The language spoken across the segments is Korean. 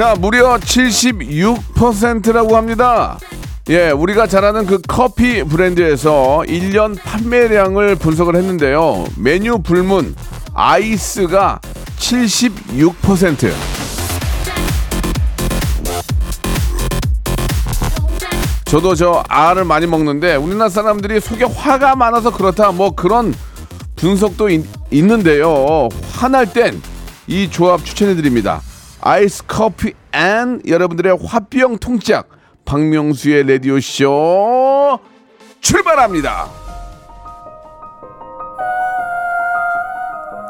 자, 무려 76%라고 합니다. 예, 우리가 잘 아는 그 커피 브랜드에서 1년 판매량을 분석을 했는데요. 메뉴 불문 아이스가 76%. 저도 저 아아를 많이 먹는데 우리나라 사람들이 속에 화가 많아서 그렇다 뭐 그런 분석도 있, 있는데요. 화날 땐 이 조합 추천해 드립니다. 아이스 커피 and 여러분들의 화병 통짝 박명수의 라디오 쇼 출발합니다.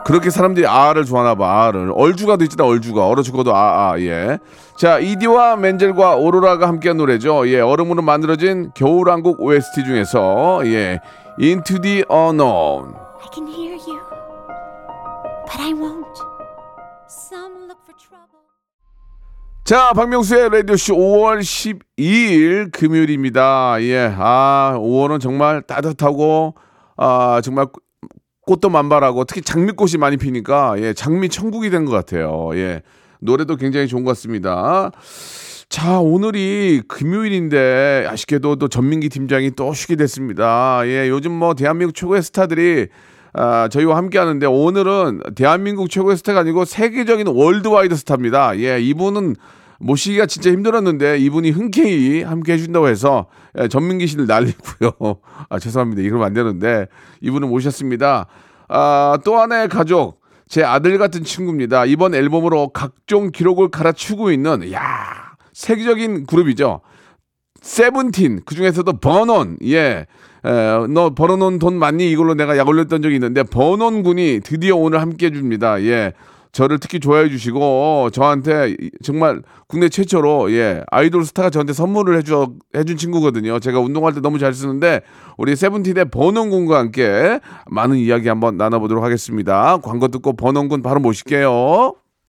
그렇게 사람들이 아를 좋아하나 봐. 아를 얼주가도 있잖아. 얼주가 얼어 죽어도 아, 아 예. 자 이디와 멘젤과 오로라가 함께한 노래죠. 예, 얼음으로 만들어진 겨울왕국 OST 중에서 예, Into the Unknown. I can hear you, but I won't. 자, 박명수의 라디오쇼 5월 12일 금요일입니다. 예, 아, 5월은 정말 따뜻하고, 아, 정말 꽃도 만발하고, 특히 장미꽃이 많이 피니까, 예, 장미 천국이 된 것 같아요. 예, 노래도 굉장히 좋은 것 같습니다. 자, 오늘이 금요일인데, 아쉽게도 또 전민기 팀장이 또 쉬게 됐습니다. 예, 요즘 뭐 대한민국 최고의 스타들이 아, 저희와 함께 하는데 오늘은 대한민국 최고의 스타가 아니고 세계적인 worldwide 스타입니다. 예, 이분은 모시기가 진짜 힘들었는데 이분이 흔쾌히 함께 해준다고 해서 예, 전민기 씨를 날리고요. 아, 죄송합니다. 이러면 안 되는데 이분을 모셨습니다. 아, 또 하나의 가족. 제 아들 같은 친구입니다. 이번 앨범으로 각종 기록을 갈아치우고 있는, 야 세계적인 그룹이죠. 세븐틴 그 중에서도 버논 예. 에, 너 벌어놓은 돈 많니? 이걸로 내가 약 올렸던 적이 있는데 버논 군이 드디어 오늘 함께 해줍니다. 예. 저를 특히 좋아해 주시고 저한테 이- 정말 국내 최초로 예 아이돌 스타가 저한테 선물을 해줘 해준 친구거든요. 제가 운동할 때 너무 잘 쓰는데 우리 세븐틴의 버논 군과 함께 많은 이야기 한번 나눠보도록 하겠습니다. 광고 듣고 버논 군 바로 모실게요.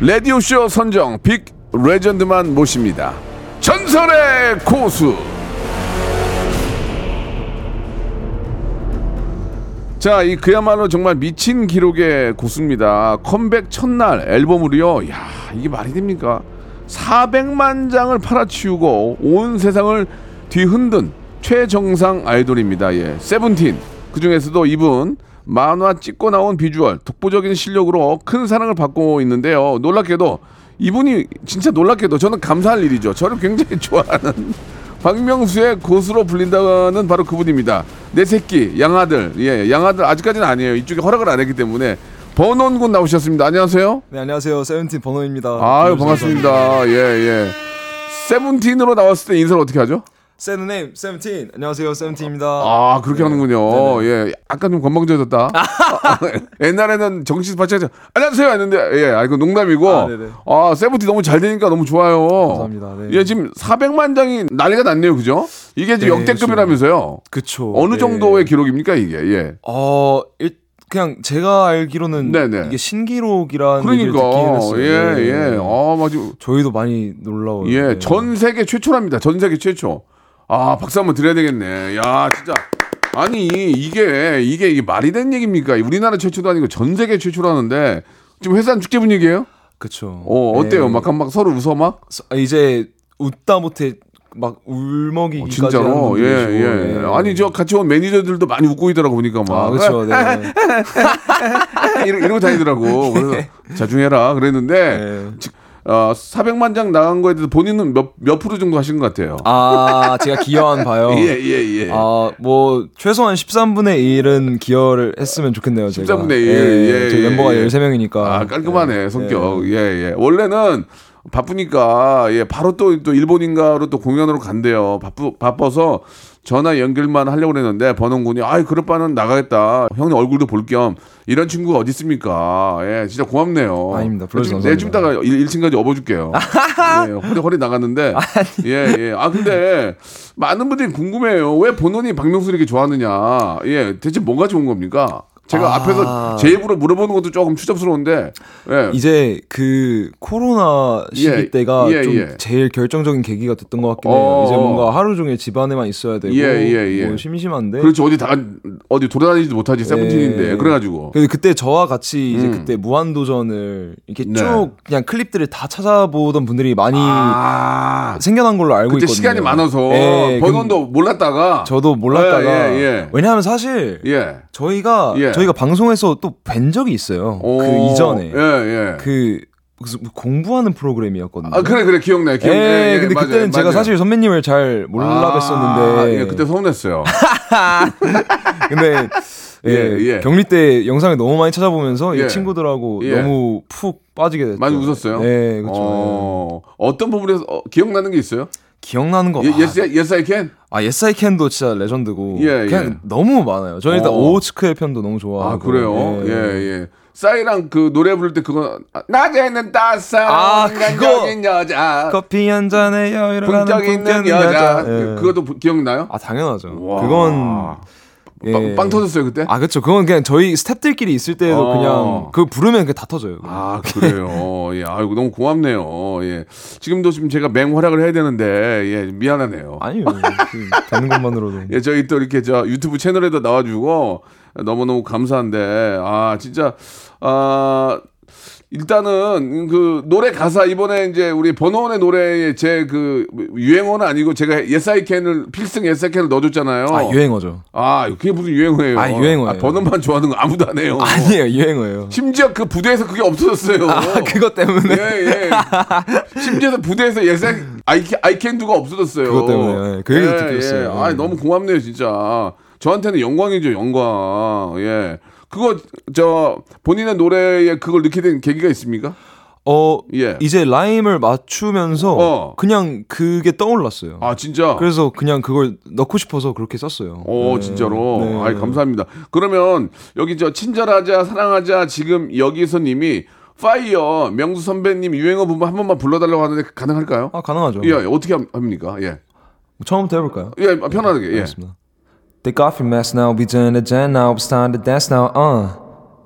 라디오쇼 선정 빅 레전드만 모십니다. 전설의 고수. 자, 이 그야말로 정말 미친 기록의 고수입니다. 컴백 첫날 앨범으로요. 야, 이게 말이 됩니까? 400만 장을 팔아치우고 온 세상을 뒤흔든 최정상 아이돌입니다. 예. 세븐틴. 그 중에서도 이분 만화 찍고 나온 비주얼, 독보적인 실력으로 큰 사랑을 받고 있는데요. 놀랍게도 이분이 진짜 놀랍게도 저는 감사할 일이죠. 저를 굉장히 좋아하는 박명수의 고수로 불린다는 바로 그분입니다. 내 새끼, 양아들. 예, 양아들 아직까지는 아니에요. 이쪽에 허락을 안 했기 때문에 버논 군 나오셨습니다. 안녕하세요. 네 안녕하세요 세븐틴 버논입니다. 아유, 반갑습니다. 예, 예. 세븐틴으로 나왔을 때 인사를 어떻게 하죠? Say the name 세븐틴 안녕하세요 세븐틴입니다. 아, 그렇게 하는군요. 네네. 예, 약간 좀 건방져졌다. 옛날에는 정신 바짝죠 안녕하세요 했는데, 예, 아, 이거 농담이고. 아. 아, 세븐틴 너무 잘 되니까 너무 좋아요. 감사합니다. 네. 예, 지금 400만 장이 난리가 났네요. 그죠? 이게 지금 네, 역대급이라면서요. 그쵸. 어느 네. 정도의 기록입니까, 이게? 예. 어 일, 그냥 제가 알기로는 네네. 이게 신기록이라는 그러니까, 했어요. 예, 네. 예. 아, 맞아. 저희도 많이 놀라워요. 예, 네. 전 세계 최초랍니다. 전 세계 최초. 아, 박수 한번 드려야 되겠네. 야, 진짜. 아니, 이게, 이게, 이게 말이 되는 얘기입니까? 우리나라 최초도 아니고 전 세계 최초라는데, 지금 회사 축제 분위기예요 그쵸. 어, 어때요? 네. 막, 막 서로 웃어 막? 서- 아, 이제 웃다 못해 막 울먹이기까지 어, 진짜로 예 예. 네. 아니 저 같이 온 매니저들도 많이 웃고 있더라고 보니까 막 아 그렇죠. 네. 이러, 이러고 다니더라고. 그래서 자중해라 그랬는데 네. 지- 어, 400만 장 나간 거에 대해서 본인은 몇, 몇 프로 정도 하신 것 같아요. 아 제가 기여한 바요. 예, 예, 예. 아, 뭐, 최소한 13분의 1은 기여를 했으면 좋겠네요, 제가. 13분의 1, 예, 저희 예, 멤버가 예. 13명이니까. 아, 깔끔하네, 성격. 예, 예. 원래는 바쁘니까, 예, 바로 또, 또 일본인가로 또 공연으로 간대요. 바쁘, 바빠서 전화 연결만 하려고 그랬는데, 번원군이, 아이, 그럴 바는 나가겠다. 형님 얼굴도 볼 겸, 이런 친구가 어디 있습니까? 예, 진짜 고맙네요. 아닙니다. 불러주셔서 내가 좀 감사합니다. 이따가 1, 1층까지 업어줄게요. 예, 허리, 허리 나갔는데. 예, 예. 아, 근데 많은 분들이 궁금해요. 왜 본원이 박명수 이렇게 좋아하느냐. 예, 대체 뭐가 좋은 겁니까? 제가 아. 앞에서 제 입으로 물어보는 것도 조금 추잡스러운데, 예. 이제 그 코로나 시기 예, 때가 예, 좀 예. 제일 결정적인 계기가 됐던 것 같긴 어, 해요. 이제 어. 뭔가 하루 종일 집 안에만 있어야 되고 예, 예, 예. 뭐 심심한데. 그렇죠. 어디 다, 어디 돌아다니지도 못하지, 세븐틴인데. 예. 그래가지고. 근데 그때 저와 같이 이제 음. 그때 무한 도전을 이렇게 네. 쭉 그냥 클립들을 다 찾아보던 분들이 많이 아, 생겨난 걸로 알고 그때 있거든요. 시간이 많아서, 예, 번원도 몰랐다가. 저도 몰랐다가 왜냐하면 사실. 저희가 예. 저희가 방송에서 또 뵌 적이 있어요. 오, 그 이전에 예, 예. 그 무슨 공부하는 프로그램이었거든요. 아, 그래, 그래. 기억나요. 기억나요. 예, 예, 근데 맞아요, 그때는 제가 맞아요. 사실 선배님을 잘 몰라 아, 뵀었는데 예, 그때 서운했어요. 근데 예, 예, 예. 격리 때 영상을 너무 많이 찾아보면서 예. 이 친구들하고 예. 너무 푹 빠지게 됐죠. 많이 웃었어요? 네, 그렇죠. 어, 어떤 부분에서 어, 기억나는 게 있어요? 기억나는 거. 예, 아, yes, yes, I can? 아, yes I can도 진짜 레전드고 예, 그냥 예. 너무 많아요. 저는 일단 어. 오츠크의 편도 너무 좋아하고. 아, 그래요? 예, 예. 예. 싸이랑 그 노래 부를 때 그거, 아, 낮에는 따스한 아, 인간적인 여자, 커피 한 잔에 여유를 품격 있는 품격 여자. 예. 그것도 부- 기억나요? 아, 당연하죠. 와. 그건 예. 빵, 빵 터졌어요, 그때? 아, 그렇죠. 그건 그냥 저희 스탭들끼리 있을 때도 어. 그냥 그거 부르면 그냥 다 터져요. 아, 그래요. 예, 아이고, 너무 고맙네요. 예. 지금도 지금 제가 맹활약을 해야 되는데, 예, 미안하네요. 아니요. 그 되는 것만으로도. 예, 저희 또 이렇게 저 유튜브 채널에도 나와주고 너무너무 감사한데, 아, 진짜, 아, 일단은 그 노래 가사 이번에 이제 우리 버논의 노래에 제 그 유행어는 아니고 제가 yes I can을 필승 can을 넣어줬잖아요. 아, 유행어죠. 아, 그게 무슨 유행어예요? 아, 유행어예요. 아, 버논만 좋아하는 거 아무도 안 해요. 아니에요. 유행어예요. 심지어 그 부대에서 그게 없어졌어요. 아, 그것 때문에. 예, 예. 심지어 부대에서 아이 아이캔두가 없어졌어요. 그것 때문에, 예. 그 얘기도 듣고 있어요. 아, 예. 너무 고맙네요, 진짜. 저한테는 영광이죠, 영광. 예. 그거 저 본인의 노래에 그걸 넣게 된 계기가 있습니까? 어, 예. 이제 라임을 맞추면서 어. 그냥 그게 떠올랐어요. 아, 진짜. 그래서 그냥 그걸 넣고 싶어서 그렇게 썼어요. 오, 네. 진짜로. 네. 아이, 감사합니다. 그러면 여기 저 친절하자, 사랑하자 지금 여기서 님이 파이어 명수 선배님 유행어 부분 한 번만 불러달라고 하는데 가능할까요? 아, 가능하죠. 예, 어떻게 함- 합니까? 예. 처음부터 해볼까요? 예, 편안하게. 예. 알겠습니다. Take off your mask now, we doing the jam now, it's time to dance now, uh.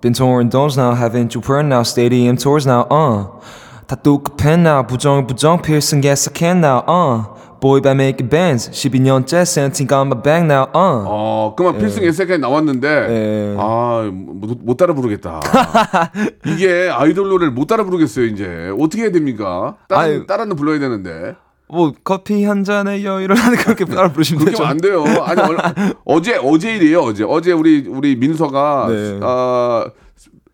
Been touring domes now, haven't you heard now, stadium tours now, uh. 타투 pen now, 부정 부정 piercing yes I can now, uh. Boy band making bands, 12년째 scenting on my back now, uh. 어, 그만 필승 에세까지 나왔는데 예. 아, 못, 못 따라 부르겠다. 이게 아이돌 노래를 못 따라 부르겠어요, 이제. 어떻게 해야 됩니까? 따라. 따라는 불러야 되는데. 뭐 커피 한 잔에 여유를 하는 그렇게 따라 부르시면 되죠. 안 돼요. 아니, 얼- 어제, 어제 일이에요, 어제. 어제 우리, 우리 민서가, 네. 아,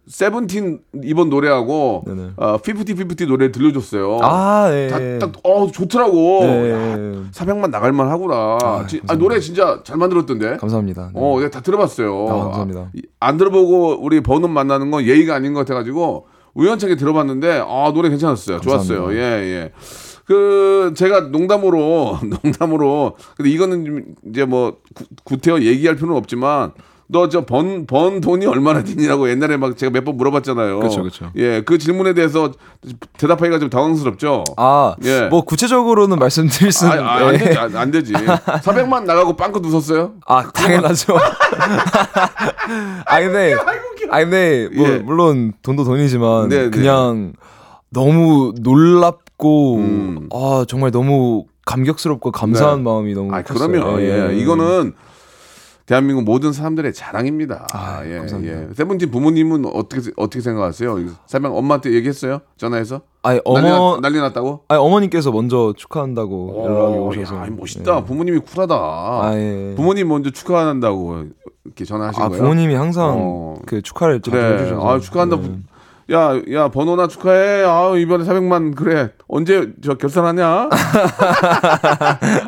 세븐틴 이번 노래하고, 네네. 아, 피프티 피프티 노래 들려줬어요. 아, 네. 다, 딱, 어, 좋더라고. 네. 야, 400만 나갈 만 하구나. 아, 지- 아. 노래 진짜 잘 만들었던데. 감사합니다. 네. 어, 내가 다 들어봤어요. 아, 감사합니다. 아, 이- 안 들어보고 우리 번호 만나는 건 예의가 아닌 것 같아 가지고 우연찮게 들어봤는데 아 노래 괜찮았어요. 좋았어요. 감사합니다. 예 예. 그 제가 농담으로 농담으로 근데 이거는 좀 이제 뭐 구- 구태여 얘기할 필요는 없지만 너 저 번 번 돈이 얼마나 되냐고 옛날에 막 제가 몇 번 물어봤잖아요. 그쵸. 예, 그 질문에 대해서 대답하기가 좀 당황스럽죠. 아, 예. 뭐 구체적으로 말씀드릴 수는 아, 아, 안 네. 되지, 안, 안 되지. 400만 나가고 빵긋 웃었어요? 아, 당연하죠. 아, 근데, 아, 근데, 뭐, 예. 물론 돈도 돈이지만, 네, 네. 그냥 너무 놀랍 고, 음. 아, 정말 너무 감격스럽고 감사한 마음이 너무 아, 컸어요. 그러면 예, 이거는 대한민국 모든 사람들의 자랑입니다. 아, 예, 감사합니다. 예. 세븐틴 부모님은 어떻게 어떻게 생각하세요? 설명 엄마한테 얘기했어요? 전화해서? 아니 난리, 어머 났, 난리 났다고? 아니 어머니께서 먼저 축하한다고 연락이 오, 오셔서 야, 멋있다. 예. 부모님이 쿨하다. 아, 예. 부모님 먼저 축하한다고 이렇게 전화하신 아 거예요? 부모님이 항상 어. 그 축하를 자주 그래. 해주셔서 아, 축하한다. 네. 야, 야, 번호나 축하해. 아, 이번에 400만 그래. 언제 저 결산하냐?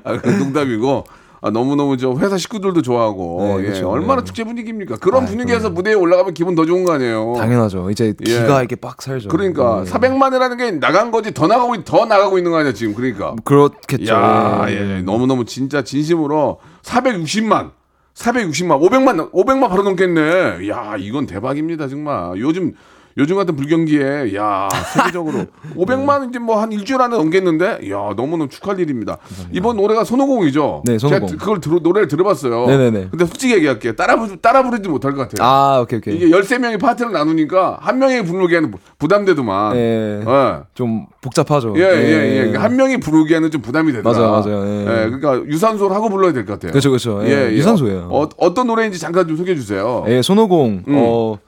아, 그 농담이고. 아, 너무너무 저 회사 식구들도 좋아하고. 네, 예. 그쵸. 얼마나 네. 축제 분위기입니까? 그런 아, 분위기에서 그럼요. 무대에 올라가면 기분 더 좋은 거 아니에요. 당연하죠. 이제 예. 기가 이렇게 빡 살죠. 그러니까 네. 400만이라는 게 나간 거지 더 나가고 있- 더 나가고 있는 거 아니야, 지금. 그러니까. 그렇겠죠. 야, 예. 예, 너무너무 진짜 진심으로 460만, 460만, 500만, 500만 바로 넘겠네. 야, 이건 대박입니다, 정말. 요즘 요즘 같은 불경기에 야 세계적으로 500만 이제 뭐 한 일주일 안에 넘겠는데 야 너무너무 축하할 일입니다. 이번 노래가 손오공이죠. 네, 손오공. 제가 그걸 들어, 노래를 들어봤어요. 네네네. 근데 솔직히 얘기할게요. 따라 부르 따라 부르지 못할 것 같아요. 아 오케이 오케이. 이게 13명이 파트를 나누니까 한 명이 부르기에는 부담되더만. 예. 예. 좀 복잡하죠. 예, 예, 예. 한 명이 부르기에는 좀 부담이 되더라. 맞아요, 맞아요. 예. 그러니까 유산소를 하고 불러야 될 것 같아요. 그렇죠, 그렇죠. 예, 유산소예요. 어, 어떤 노래인지 잠깐 좀 소개해 주세요. 예, 손오공. 어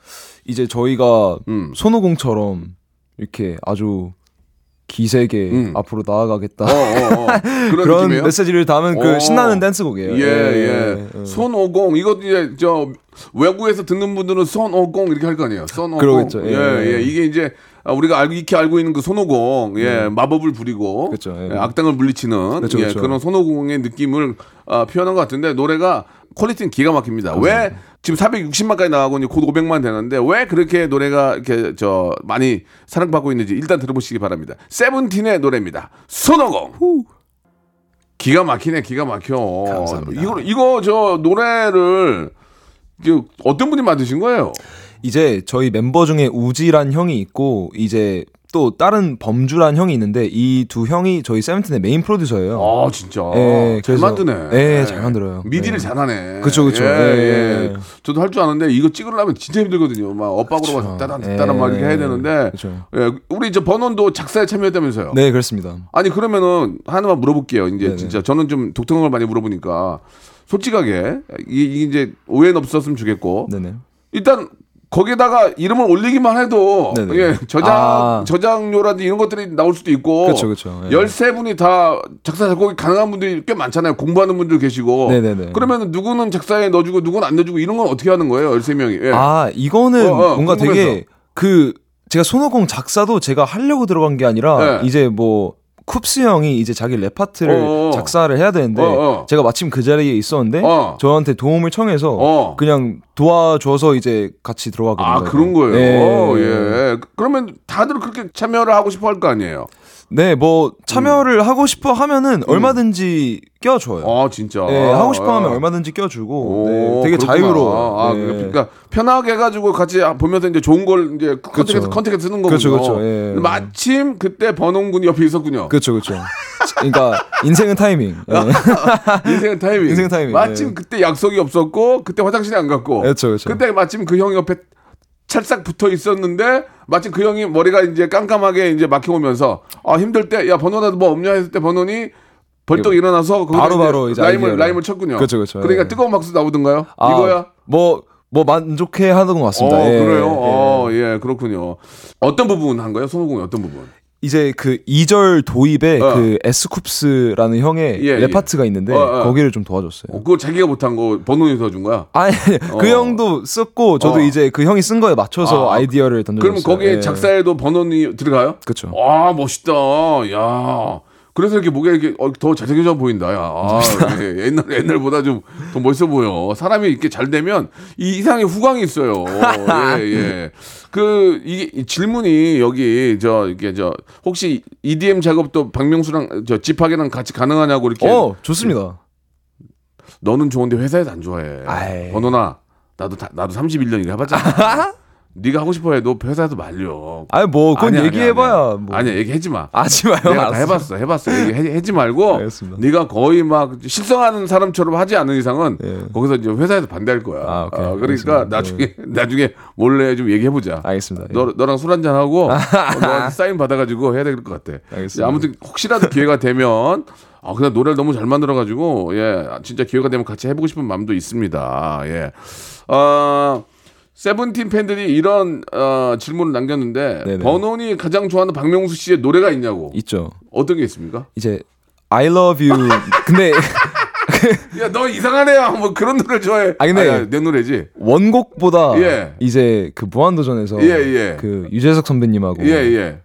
이제 저희가 음. 손오공처럼 이렇게 아주 기세게 음. 앞으로 나아가겠다. 어, 어, 어. 그런, 그런? 메시지를 담은 그 어. 신나는 댄스곡이에요. 예, 예. 손오공 이것도 이제 저 외국에서 듣는 분들은 손오공 이렇게 할 거 아니에요. 손오공. 그러겠죠. 예. 예, 예. 이게 이제 아, 우리가 알고 익히 알고 있는 그 손오공, 예, 마법을 부리고, 그렇죠, 예. 예, 악당을 물리치는 그렇죠, 예, 그렇죠. 그런 손오공의 느낌을 아, 표현한 것 같은데 노래가 퀄리티는 기가 막힙니다. 왜 지금 460만까지 나가고 이제 곧 500만 되는데 왜 그렇게 노래가 이렇게 저 많이 사랑받고 있는지 일단 들어보시기 바랍니다. 세븐틴의 노래입니다. 손오공. 기가 막히네, 기가 막혀. 감사합니다. 이거 이거 저 노래를 어떤 분이 만드신 거예요? 이제 저희 멤버 중에 우지란 형이 있고 이제 또 다른 범주란 형이 있는데 이 두 형이 저희 세븐틴의 메인 프로듀서예요. 아 진짜 예, 잘 그래서- 만드네. 예, 잘 만들어요. 미디를 예. 잘하네. 그쵸, 그쵸. 예, 예, 예. 예. 저도 할 줄 아는데 이거 찍으려면 진짜 힘들거든요. 막 엇박으로. 가서 따단 예, 따단 막 이렇게 해야 되는데. 그쵸. 예, 우리 저 번원도 작사에 참여했다면서요? 네, 그렇습니다. 아니 그러면은 하나만 물어볼게요. 이제 네네. 진짜 저는 좀 독특한 걸 많이 물어보니까 솔직하게 이, 이 이제 오해는 없었으면 좋겠고 네네. 일단 거기다가 이름을 올리기만 해도 네네. 예, 저장 아. 저장료라든지 이런 것들이 나올 수도 있고 그쵸, 그쵸. 예. 13분이 다 작사 작곡이 가능한 분들이 꽤 많잖아요. 공부하는 분들 계시고. 네네네. 그러면 누구는 작사에 넣어 주고 누구는 안 넣어 주고 이런 건 어떻게 하는 거예요? 13명이. 예. 아, 이거는 어, 어, 뭔가 궁금해서. 되게 그 제가 손오공 작사도 제가 하려고 들어간 게 아니라 네. 이제 뭐 쿱스 형이 이제 자기 랩 파트를 어, 어. 작사를 해야 되는데 어, 어. 제가 마침 그 자리에 있었는데 어. 저한테 도움을 청해서 어. 그냥 도와줘서 이제 같이 들어가게 된 아. 그런 거예요. 예. 예. 그러면 다들 그렇게 참여를 하고 싶어 할 거 아니에요. 네, 뭐 참여를 하고 싶어 하면은 얼마든지 껴줘요. 아 진짜. 네, 하고 싶어 하면 아. 얼마든지 껴주고 오, 네, 되게 그렇구나. 자유로워. 아, 네. 그러니까 편하게 해가지고 같이 보면서 이제 좋은 걸 이제 contact해서 그쵸. contact해 쓰는 거군요. 그쵸, 그쵸, 예. 마침 그때 버논 군이 옆에 있었군요. 그렇죠, 그렇죠. 그러니까 인생은 타이밍. 네. 인생 타이밍. 인생 타이밍, 마침 예. 그때 약속이 없었고 그때 화장실에 안 갔고. 그렇죠, 그렇죠. 그때 마침 그 형 옆에 찰싹 붙어 있었는데 마침 그 형이 머리가 이제 깜깜하게 이제 막혀오면서 아 힘들 때 야 번호라도 뭐 없냐 했을 때 버논이 벌떡 일어나서 거기다 바로 바로 이제 라임을 아이디어를. 라임을 쳤군요. 그쵸, 그쵸. 그러니까 예. 뜨거운 박수 나오던가요? 아, 이거야? 뭐, 뭐 만족해 하던 것 같습니다. 어, 예, 그래요. 예. 어, 예, 그렇군요. 어떤 부분 한 거예요? 손오공이 어떤 부분? 이제 그 2절 도입에 어. 그 에스쿱스라는 형의 예, 랩 예. 파트가 있는데 어, 어. 거기를 좀 도와줬어요. 어, 그거 자기가 못한 거 번호이 써준 거야? 아니 그 어. 형도 썼고 저도 어. 이제 그 형이 쓴 거에 맞춰서 아, 아, 이디어를 던져줬어요. 그럼 거기에 예. 작사에도 번호이 들어가요? 그쵸. 와 멋있다. 야. 그래서 이렇게 목에 이렇게 어, 더 잘생겨져 보인다. 야. 아, 예, 옛날 옛날보다 좀 더 멋있어 보여. 사람이 이렇게 잘 되면 이 이상의 후광이 있어요. 예, 예. 그 이게 이 질문이 여기 저 이게 저 혹시 EDM 작업도 박명수랑 저 집학이랑 같이 가능하냐고 이렇게 어 좋습니다. 너는 좋은데 회사에서 안 좋아해. 아이. 번호나 나도 다- 나도 31년 이거 해봤잖아. 네가 하고 싶어해. 너 회사에서 말려. 아니 뭐 그건 아니야, 얘기해봐야 아니야. 뭐. 아니야 얘기하지 마. 하지 마요. 내가 다. 해봤어, 해봤어. 얘기하지 말고 알겠습니다. 네가 거의 막 실성하는 사람처럼 하지 않는 이상은 예. 거기서 이제 회사에서 반대할 거야. 아, 오케이. 어, 그러니까 알겠습니다. 나중에 나중에 몰래 좀 얘기해 보자. 알겠습니다. 예. 너 너랑 술 한잔 하고 너한테 사인 받아가지고 해야 될 것 같아. 알겠습니다. 아무튼 혹시라도 기회가 되면 아, 근데 노래를 너무 잘 만들어가지고, 예, 진짜 기회가 되면 같이 해보고 싶은 마음도 있습니다. 예. 어, 세븐틴 팬들이 이런 어, 질문을 남겼는데, 네네. 번원이 가장 좋아하는 박명수 씨의 노래가 있냐고. 있죠. 어떤 게 있습니까? 이제 I love you. 근데 야, 너 이상하네요. 뭐 그런 노래를 좋아해. 아, 근데- 아니, 내 노래지. 원곡보다 예. 이제 그 무한도전에서 예, 예. 그 유재석 선배님하고 예, 예.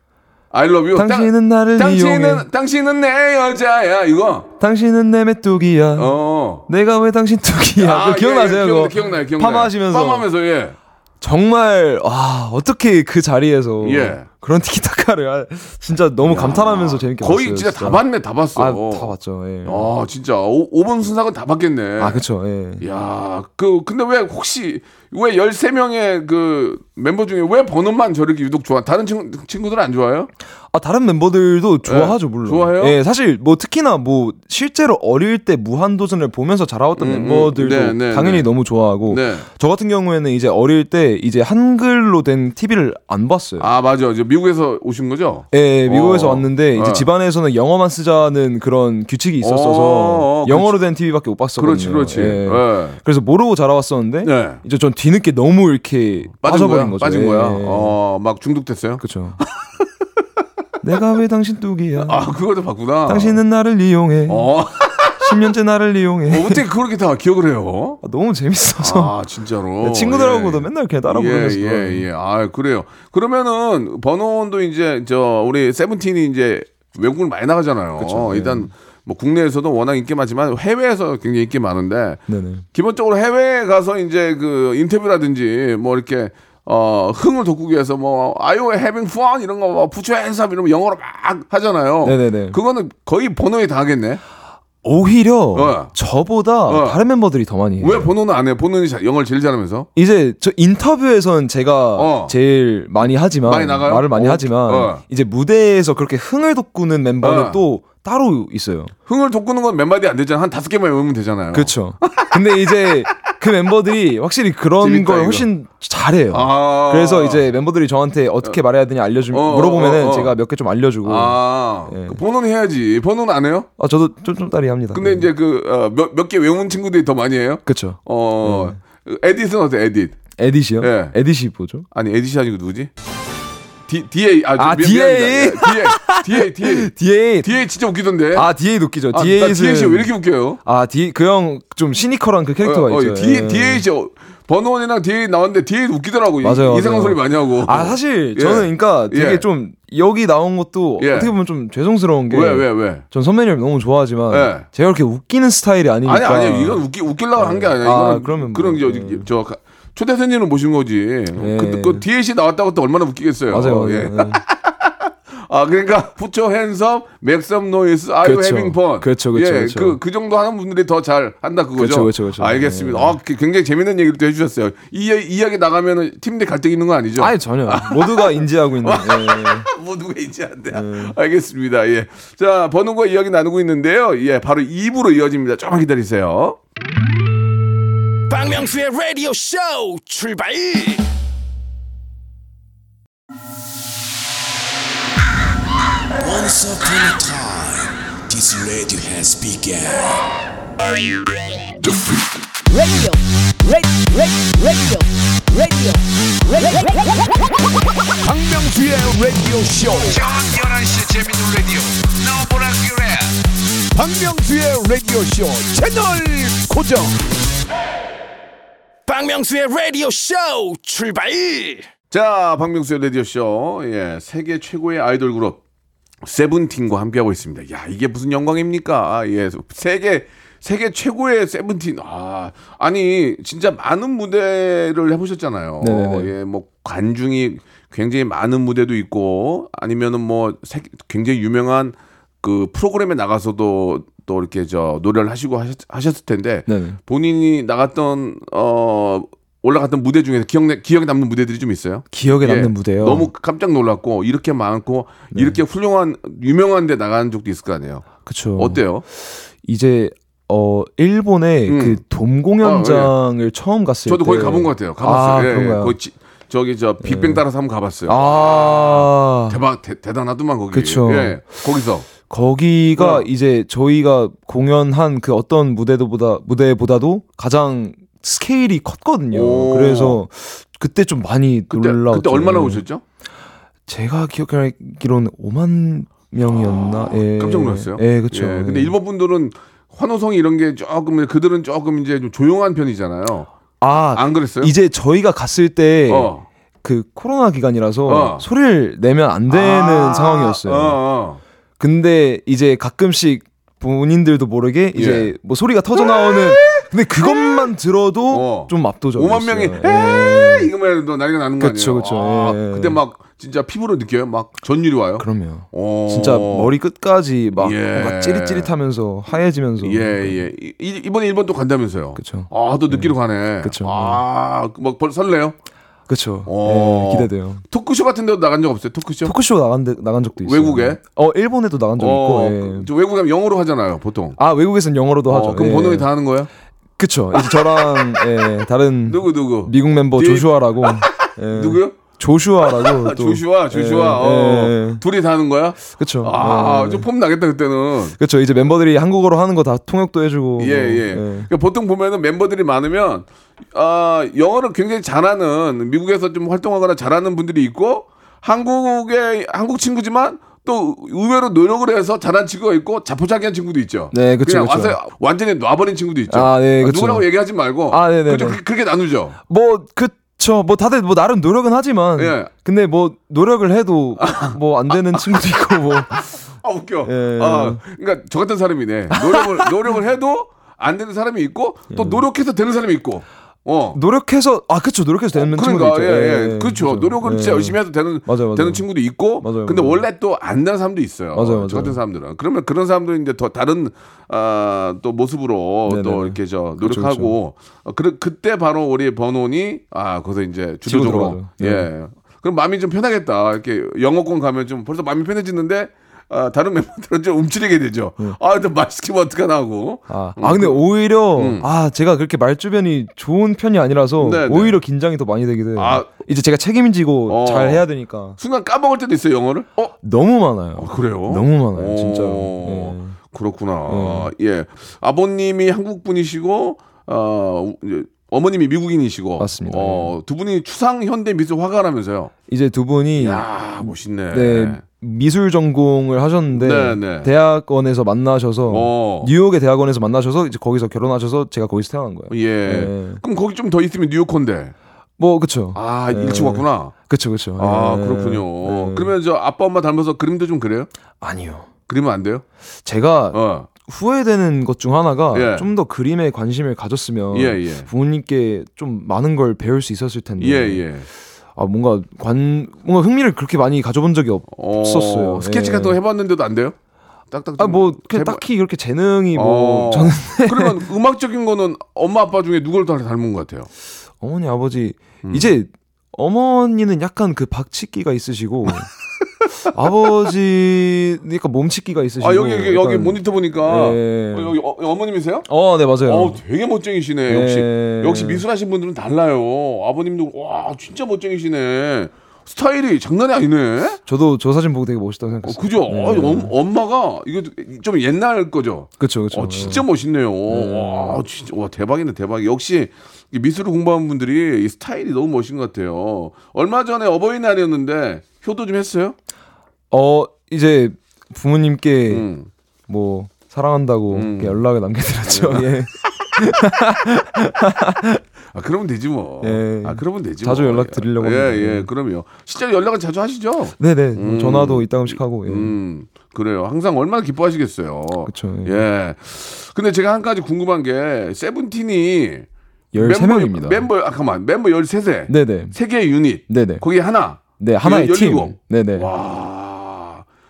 I love you. 당신은 나를 당신은, 이용해. 당신은 내 여자야. 이거. 당신은 내 메뚜기야. 어. 내가 왜 당신 뚜기야? 그거 기억나세요? 예, 예? 기억, 기억나요, 기억나요. 파마하시면서 파마하면서, 예. 정말 와 어떻게 그 자리에서 예. 그런 티키타카를 할- 진짜 너무 감탄하면서 재밌게 거의 봤어요. 진짜 다 봤네, 다 봤어. 아 다 봤죠. 예. 아, 진짜. 오, 5번 순삭은 다 봤겠네. 아 그쵸. 예. 야, 그, 근데 왜 혹시, 왜 13명의 그 멤버 중에 왜 번호만 저렇게 유독 좋아? 다른 친구, 친구들은 안 좋아요? 아 다른 멤버들도 좋아하죠 물론. 네. 좋아해요? 예, 사실 뭐 특히나 뭐 실제로 어릴 때 무한도전을 보면서 자라왔던 음, 음. 멤버들도 네, 네, 당연히 네. 너무 좋아하고 네. 저 같은 경우에는 이제 어릴 때 이제 한글로 된 TV를 안 봤어요. 아, 맞아. 이제 미국에서 오신 거죠? 예, 미국에서 어. 왔는데 이제 어. 집안에서는 영어만 쓰자는 그런 규칙이 있었어서 어, 어, 영어로 된 TV밖에 못 봤었거든요. 그렇지, 그렇지. 예. 예. 그래서 모르고 자라왔었는데 네. 이제 전 뒤늦게 너무 이렇게 빠진 거야? 빠져버린 거죠. 빠진 예. 거야? 어, 막 중독됐어요? 그렇죠. 내가 왜 당신 뚝이야? 아, 그것도 봤구나. 당신은 나를 이용해. 어, 10년째 나를 이용해. 어, 어떻게 그렇게 다 기억을 해요? 아, 너무 재밌어서 아, 진짜로. 친구들하고도 예. 맨날 그냥 따라 예, 부르면서. 예, 예. 아, 그래요. 그러면은 번호원도 이제 저 우리 세븐틴이 이제 외국을 많이 나가잖아요. 그쵸, 예. 일단 뭐 국내에서도 워낙 인기 많지만 해외에서 굉장히 인기 많은데 네네. 기본적으로 해외에 가서 이제 그 인터뷰라든지 뭐 이렇게 어 흥을 돋구기 위해서 뭐 Are you having fun 이런 거 뭐, hands up 이런 거 영어로 막 하잖아요. 네네네. 그거는 거의 번호에 다 하겠네. 오히려 어. 저보다 어. 다른 멤버들이 더 많이 해요. 왜 번호는 안 해? 번호는 자- 영어를 제일 잘하면서. 이제 저 인터뷰에선 제가 어. 제일 많이 하지만 많이 나가요? 말을 많이 어, 하지만 어. 이제 무대에서 그렇게 흥을 돋구는 멤버는 어. 또 따로 있어요. 흥을 돋구는 건 몇 마디 안 되잖아. 한 다섯 개만 외우면 되잖아요. 그렇죠. 근데 이제 그 멤버들이 확실히 그런 재밌다, 걸 이거. 훨씬 잘해요. 아. 그래서 이제 멤버들이 저한테 어떻게 말해야 되냐 알려주면 어, 물어보면은 어, 어. 제가 몇 개 좀 알려주고 아, 아, 예. 그 번호는 해야지. 번호는 안 해요? 저도 좀좀 따리 합니다. 근데 네. 이제 그몇몇 개 외운 친구들이 더 많이 해요? 그쵸. 어, 에딧은 어때? 에딧. 에디시요? 예. 에디시 뭐죠? 아니 에딧이 아니고 누구지? D DA 아, 아, 미- DA. DA DA DA DA DA 진짜 웃기던데. 아 DA 웃기죠. 아, 나 DA는 DA 씨왜 이렇게 웃겨요? 아 D 그 형 좀 시니컬한 그 캐릭터가 어, 어, 있죠. D 예. DA 씨 어, 번호원이랑 DA 나왔는데 DA 웃기더라고. 맞아요, 이상한 맞아요. 소리 많이 하고. 아 사실 예. 저는 그러니까 되게 예. 좀 여기 나온 것도 예. 어떻게 보면 좀 죄송스러운 게 왜 왜 왜? 전 선배님을 너무 좋아하지만 예. 제가 그렇게 웃기는 스타일이 아니니까 아니 아니 이건 웃기 웃기려고 한 게 아니야. 아, 그러면 그런 뭐, 저, 예. 저 가- 초대 손님을 모신 거지. 그, 그 DA 씨 나왔다고 또 얼마나 웃기겠어요. 맞아요. 맞아요. 예. 예. 아 그러니까 make some noise, are you 그렇죠. having fun? 그렇죠, 그렇죠, 예, 그렇죠. 그, 그 정도 하는 분들이 더 잘 한다 그거죠. 그렇죠, 그렇죠, 그렇죠. 알겠습니다. 예. 아, 그- 굉장히 재밌는 얘기를 또 해주셨어요. 이 이 이야기 나가면은 팀 내 갈등 있는 거 아니죠? 아니 전혀 모두가 인지하고 있는 예. 뭐 누가 인지한대. 알겠습니다. 예. 자, 번호과 이야기 나누고 있는데요. 예, 바로 2부로 이어집니다. 조금만 기다리세요. 박명수의 라디오 쇼 출발 Once upon a time, this radio has begun. Radio, radio, radio, radio, radio. 박명수의 라디오 쇼 저녁 11시 재밌는 라디오 너보라 그래 박명수의 라디오 쇼 채널 고정 박명수의 라디오 쇼 출발 자, 박명수의 라디오 쇼. 예, 세계 최고의 아이돌 그룹 세븐틴과 함께하고 있습니다. 야, 이게 무슨 영광입니까? 아, 예, 세계 세계 최고의 세븐틴. 아, 아니 진짜 많은 무대를 해보셨잖아요. 네네네. 예, 뭐 관중이 굉장히 많은 무대도 있고 아니면은 뭐 세- 굉장히 유명한 그 프로그램에 나가서도 또 이렇게 저 노래를 하시고 하셨, 하셨 을 텐데 네네. 본인이 나갔던 어 올라갔던 무대 중에서 기억에 기억에 남는 무대들이 좀 있어요. 기억에 예, 남는 무대요. 너무 깜짝 놀랐고 이렇게 많고 네. 이렇게 훌륭한 유명한 데 나가는 적도 있을 거 아니에요. 그쵸. 어때요? 이제 어 일본의 음. 그돔 공연장을 처음 갔을 저도 때 거기 가본 것 같아요. 가봤어요. 아, 예, 예. 거기 지- 저기 저 빅뱅 따라서 한번 가봤어요. 아 대박 대, 대단하더만 거기. 그쵸. 예. 거기서 거기가 어. 이제 저희가 공연한 그 어떤 무대도보다 무대보다도 가장 스케일이 컸거든요. 오. 그래서 그때 좀 많이 그때 놀라웠죠. 그때 얼마나 예. 오셨죠? 제가 기억하기로는 5만 명이었나? 예. 깜짝 놀랐어요. 예, 그렇죠. 예, 근데 일본 분들은 환호성이 이런 게 조금 그들은 조금 이제 좀 조용한 편이잖아요. 아, 안 그랬어요? 이제 저희가 갔을 때 어. 그 코로나 기간이라서 어. 소리를 내면 안 되는 아, 상황이었어요. 어, 어. 근데 이제 가끔씩 본인들도 모르게 이제 예. 뭐 소리가 터져 나오는 근데 그것만 들어도 어. 좀 압도적이었어요. 5만 명이 예. 에이 이거만 해도 난리가 나는 거 그쵸, 아니에요? 그쵸. 아, 예. 그때 막 진짜 피부로 느껴요? 막 전율이 와요? 그럼요. 어. 진짜 머리 끝까지 막 예. 찌릿찌릿하면서 하얘지면서 예, 예. 이, 이번에 일본 또 간다면서요? 그쵸. 아, 또 느끼러 가네. 그쵸. 아, 막벌 설레요? 그렇죠. 어. 기대돼요. 토크쇼 같은 데도 나간 적 없어요? 토크쇼? 토크쇼 나간 데, 나간 적도 있어요. 외국에? 어 일본에도 나간 적 어, 있고. 예. 그, 저 외국 가면 영어로 하잖아요, 보통. 아 외국에서는 영어로도 하죠. 어, 그럼 예. 번호이 다 하는 거예요? 그쵸. 이제 저랑 예, 다른 누구 누구? 미국 멤버 디- 조슈아라고 예, 누구요? 조슈아라고 아, 또 조슈아, 조슈아. 예, 어. 예, 예. 둘이 다 하는 거야? 그쵸. 아, 예. 좀폼 나겠다 그때는. 그쵸. 이제 멤버들이 한국어로 하는 거 다 통역도 해주고. 예, 예. 그러니까 보통 보면은 멤버들이 많으면 아, 영어를 굉장히 잘하는 미국에서 좀 활동하거나 잘하는 분들이 있고 한국의 한국 친구지만 또 의외로 노력을 해서 잘한 친구가 있고 자포자기한 친구도 있죠. 네, 그쵸, 그냥. 와서 완전히 놔버린 친구도 있죠. 아, 네, 그쵸. 누구라고 얘기하지 말고. 아, 네, 네, 그죠? 네. 그렇게, 그렇게 나누죠. 뭐 그쵸. 뭐 다들 뭐 나름 노력은 하지만. 예. 근데 뭐 노력을 해도 뭐 안 되는 친구도 있고 뭐. 아 웃겨. 예. 아, 그러니까 저 같은 사람이네. 노력을 노력을 해도 안 되는 사람이 있고 또 예. 노력해서 되는 사람이 있고. 어. 노력해서 아 그쵸 노력해서 되는 친구도 그러니까 있죠. 예, 예. 예, 그렇죠. 그쵸. 노력을 진짜 예. 열심히 해도 되는 맞아요, 맞아요. 되는 친구도 있고. 맞아요, 근데. 원래 또 안 되는 사람도 있어요. 맞아요, 같은 사람들은. 그러면 그런 사람들은 이제 더 다른 아, 또 모습으로 네네네. 또 이렇게 저 노력하고 어, 그 그때 바로 우리 번원이 아 거기서 이제 주도적으로 들어가죠. 네. 예. 그럼 마음이 좀 편하겠다. 이렇게 영어권 가면 좀 벌써 마음이 편해지는데 아, 다른 멤버들은 좀 움츠리게 되죠. 아, 좀말 시키면 어떡하나 하고. 네. 아, 아 근데 오히려 음. 아 제가 그렇게 말주변이 좋은 편이 아니라서 네, 네. 오히려 긴장이 더 많이 되기도 해요. 아. 이제 제가 책임지고 어. 잘 해야 되니까 순간 까먹을 때도 있어요, 영어를? 어? 너무 많아요. 어, 그래요? 너무 많아요, 오, 진짜로. 예. 그렇구나. 예. 아버님이 한국 분이시고 어 어머님이 미국인이시고 맞습니다. 어, 두 분이 추상 현대 미술 화가라면서요. 이제 두 분이 야, 멋있네. 네, 미술 전공을 하셨는데 네, 네. 대학원에서 만나셔서 어. 뉴욕의 대학원에서 만나셔서 이제 거기서 결혼하셔서 제가 거기서 태어난 거예요. 예. 네. 그럼 거기 좀 더 있으면 뉴욕콘데. 뭐 그쵸. 아, 네. 일찍 왔구나. 그쵸 그쵸. 아, 네. 그렇군요. 네. 그러면 저 아빠 엄마 닮아서 그림도 좀 그래요? 아니요. 그리면 안 돼요? 제가 어. 후회되는 것 중 하나가 예. 좀더 그림에 관심을 가졌으면 예, 예. 부모님께 좀 많은 걸 배울 수 있었을 텐데 예, 예. 아 뭔가 관 뭔가 흥미를 그렇게 많이 가져본 적이 없, 어, 없었어요. 스케치 예. 같은 거 해봤는데도 안 돼요? 딱딱. 좀 아뭐 해봐- 딱히 그렇게 재능이 뭐 어. 저는 그러면 음악적인 거는 엄마 아빠 중에 누굴 더 닮은 것 같아요? 어머니 아버지 음. 이제 어머니는 약간 그 박치기가 있으시고 아버지 그러니까 몸치기가 있으시고 아 여기 여기, 여기 약간- 모니터 보니까 예. 어, 여기 어, 어머님이세요? 어, 네 맞아요. 어 되게 멋쟁이시네 역시 예. 역시 미술하신 분들은 달라요 아버님도 와 진짜 멋쟁이시네 스타일이 장난이 아니네 저도 저 사진 보고 되게 멋있다고 어, 생각했어요. 그죠 네. 아, 엄, 엄마가 이거 좀 옛날 거죠 그렇죠, 그렇죠. 어, 진짜 멋있네요 와 진짜 와 대박이네 대박 역시 이 미술을 공부한 분들이 이 스타일이 너무 멋진 것 같아요 얼마 전에 어버이날이었는데 효도 좀 했어요 어 이제 부모님께 음. 뭐 사랑한다고 음. 연락을 남겨드렸죠. 예. 아 그러면 되지 뭐. 예. 아 그러면 되지. 자주 뭐. 연락 드리려고 예, 합니다. 예, 예. 그럼요. 실제로 연락은 자주 하시죠. 네네. 음. 전화도 이따금씩 하고. 예. 음, 그래요. 항상 얼마나 기뻐하시겠어요. 그쵸, 예. 예. 근데 제가 한 가지 궁금한 게 세븐틴이 13명입니다. 멤버 아 잠깐만 멤버 13세. 네네. 세 개의 유닛. 네네. 거기 하나. 네, 하나의 열- 팀. 열일곱. 네네. 와.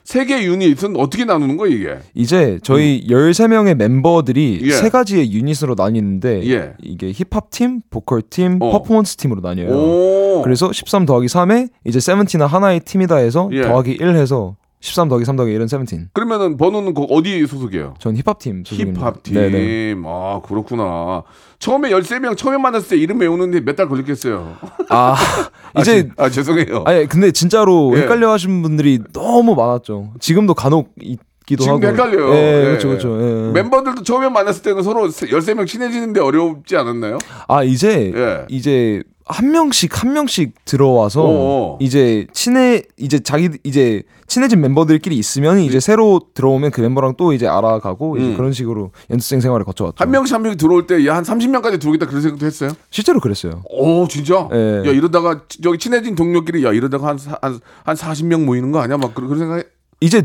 세 개의 유닛은 어떻게 나누는 거예요, 이게? 이제 저희 13명의 멤버들이 예. 세 가지의 유닛으로 나뉘는데 예. 이게 힙합 팀, 보컬 팀, 어. 퍼포먼스 팀으로 나뉘어요. 오. 그래서 13 더하기 3에 이제 세븐틴은 하나의 팀이다 해서 예. 더하기 1 해서 13 더하기 3 더하기 1은 세븐틴. 그러면은 번호는 그 어디 소속이에요? 전 힙합 팀 소속입니다. 힙합 팀. 네네. 아, 그렇구나. 처음에 13명 처음에 만났을 때 이름 외우는데 몇 달 걸렸겠어요. 아, 아, 이제 지- 아, 죄송해요. 아니 근데 진짜로 예. 헷갈려 하시는 분들이 너무 많았죠. 지금도 간혹 이, 같기도 지금도 하고. 헷갈려요. 예, 예. 그렇죠, 그렇죠. 예. 멤버들도 처음에 만났을 때는 서로 13명 친해지는데 어렵지 않았나요? 아 이제 예. 이제 한 명씩 한 명씩 들어와서 어어. 이제 친해 이제 자기 이제 친해진 멤버들끼리 있으면 이제 새로 들어오면 그 멤버랑 또 이제 알아가고 이제 음. 그런 식으로 연습생 생활을 거쳐왔죠. 한 명씩 한 명씩 들어올 때 한 30명까지 들어오겠다 그런 생각도 했어요? 실제로 그랬어요. 오 진짜? 예. 야 이러다가 여기 친해진 동료끼리 야 이러다가 한, 사- 한, 한 40명 모이는 거 아니야? 막 그런, 그런 생각 이제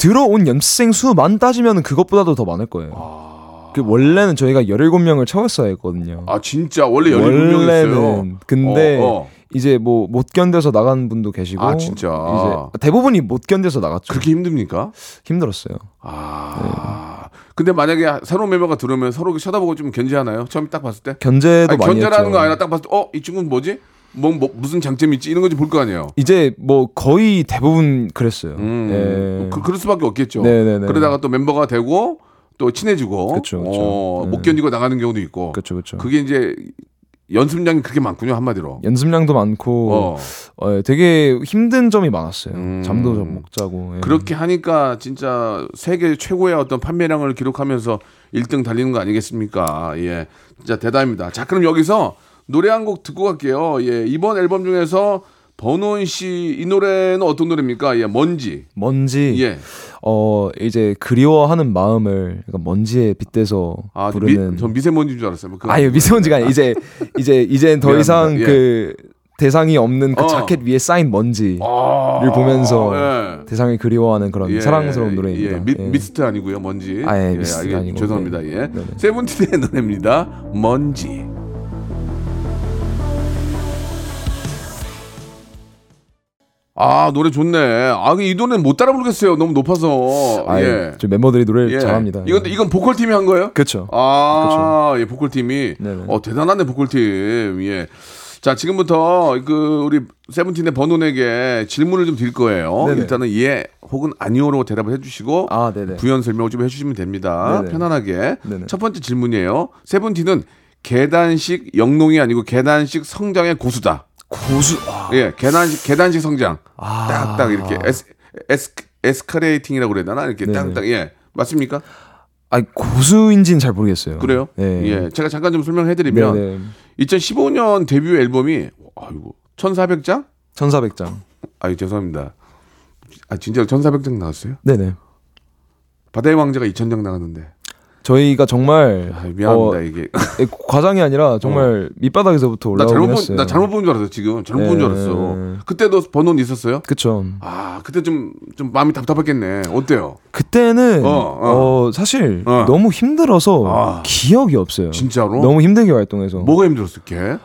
들어온 연습생 수만 따지면 그것보다도 더 많을 거예요. 그 원래는 저희가 17명을 채웠어야 했거든요. 아 진짜 원래 17명이었어요? 원래는 근데 어, 어. 이제 뭐 못 견뎌서 나간 분도 계시고 아, 진짜? 이제 대부분이 못 견뎌서 나갔죠. 그렇게 힘듭니까? 힘들었어요. 아 근데 만약에 새로운 멤버가 들어오면 서로 쳐다보고 좀 견제하나요? 처음 딱 봤을 때? 견제도 아니, 많이 견제라는 했죠. 거 아니라 딱 봤을 때 어? 이 친구는 뭐지? 뭐, 뭐 무슨 장점이 있지? 이런 거지 볼거 아니에요? 이제 뭐 거의 대부분 그랬어요. 음, 예. 그, 그럴 수밖에 없겠죠. 네네네. 그러다가 또 멤버가 되고 또 친해지고 그쵸, 그쵸. 어, 네. 못 견디고 나가는 경우도 있고 그렇죠, 그렇죠. 그게 이제 연습량이 그렇게 많군요 한마디로. 연습량도 많고 어. 어, 되게 힘든 점이 많았어요. 음. 잠도 좀 못 자고. 예. 그렇게 하니까 진짜 세계 최고의 어떤 판매량을 기록하면서 1등 달리는 거 아니겠습니까? 예. 진짜 대단합니다. 자, 그럼 여기서 노래 한 곡 듣고 갈게요. 예. 이번 앨범 중에서 번호은 씨이 노래는 어떤 노래입니까? 예. 먼지. 먼지. 예. 어 이제 그리워하는 마음을 먼지에 빗대서 아, 부르는. 미, 저 미세먼지인 줄 알았어요. 뭐 그거 아유 미세먼지가 아니 이제 이제 이젠 더. 이상 예. 그 대상이 없는 그 어. 자켓 위에 쌓인 먼지를 아, 보면서 예. 대상을 그리워하는 그런 예, 사랑스러운 노래입니다. 예, 미, 예. 미스트 아니고요, 먼지. 아, 예, 미스트 아니고, 죄송합니다. 네. 예. 네네. 세븐틴의 노래입니다. 먼지. 아 노래 좋네. 아이 노래는 못 따라 부르겠어요. 너무 높아서. 아, 예. 저 멤버들이 노래를 예. 잘합니다. 이건 이건 보컬 팀이 한 거예요? 그렇죠. 아, 예, 보컬 팀이. 네네. 어, 대단하네, 보컬 팀. 예. 자, 지금부터 그 우리 세븐틴의 번훈에게 질문을 좀 드릴 거예요. 네네. 일단은 예 혹은 아니오로 대답을 해주시고 아. 부연 설명을 좀 해주시면 됩니다. 네네. 편안하게. 네네. 첫 번째 질문이에요. 세븐틴은 계단식 영농이 아니고 계단식 성장의 고수다. 고수. 아, 예, 계단식 계단식 성장. 아. 딱딱 이렇게 에스 에스 에스카레이팅이라고 그래야 되나? 이렇게. 딱딱 예. 맞습니까? 아니 고수인지는 잘 모르겠어요. 그래요? 네. 예. 제가 잠깐 좀 설명해 드리면 네 네. 2015년 데뷔 앨범이 아이고 1,400장? 1400장. 아유 죄송합니다. 아 진짜 1,400장 나왔어요? 네네. 바다의 왕자가 2,000장 나갔는데. 저희가 정말 아, 미안합니다 어, 이게. 에, 과장이 아니라 정말 밑바닥에서부터 나 올라오긴 잘못 본, 했어요. 나 잘못 본 줄 알았어 지금 잘못 본줄 네. 알았어. 그때도 번호는 있었어요? 그쵸. 아 그때 좀좀 마음이 답답했겠네. 어때요? 그때는 어, 어, 어. 사실 어. 너무 힘들어서 아. 기억이 없어요. 진짜로? 너무 힘들게 활동해서 뭐가 힘들었을 게?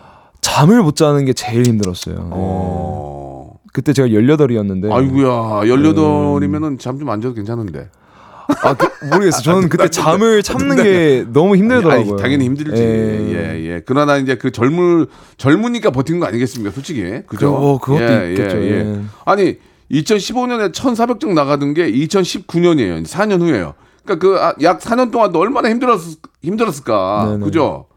잠을 못 자는 게 제일 힘들었어요. 네. 어. 그때 제가 18이었는데 아이고야 열여덟이면은 잠 좀 안 자도 괜찮은데. 아, 그, 모르겠어요. 저는 그때 잠을 참는 게 너무 힘들더라고요. 아니, 당연히 힘들지. 예. 예, 예. 그러나 이제 그 젊을 젊으니까 버틴 거 아니겠습니까? 솔직히. 그죠? 그, 어, 그것도 있겠죠, 예. 아니, 2015년에 1,400장 나가던 게 2019년이에요. 4년 후에요. 그러니까 그 약 4년 동안 너 얼마나 힘들었 힘들었을까? 네네. 그죠?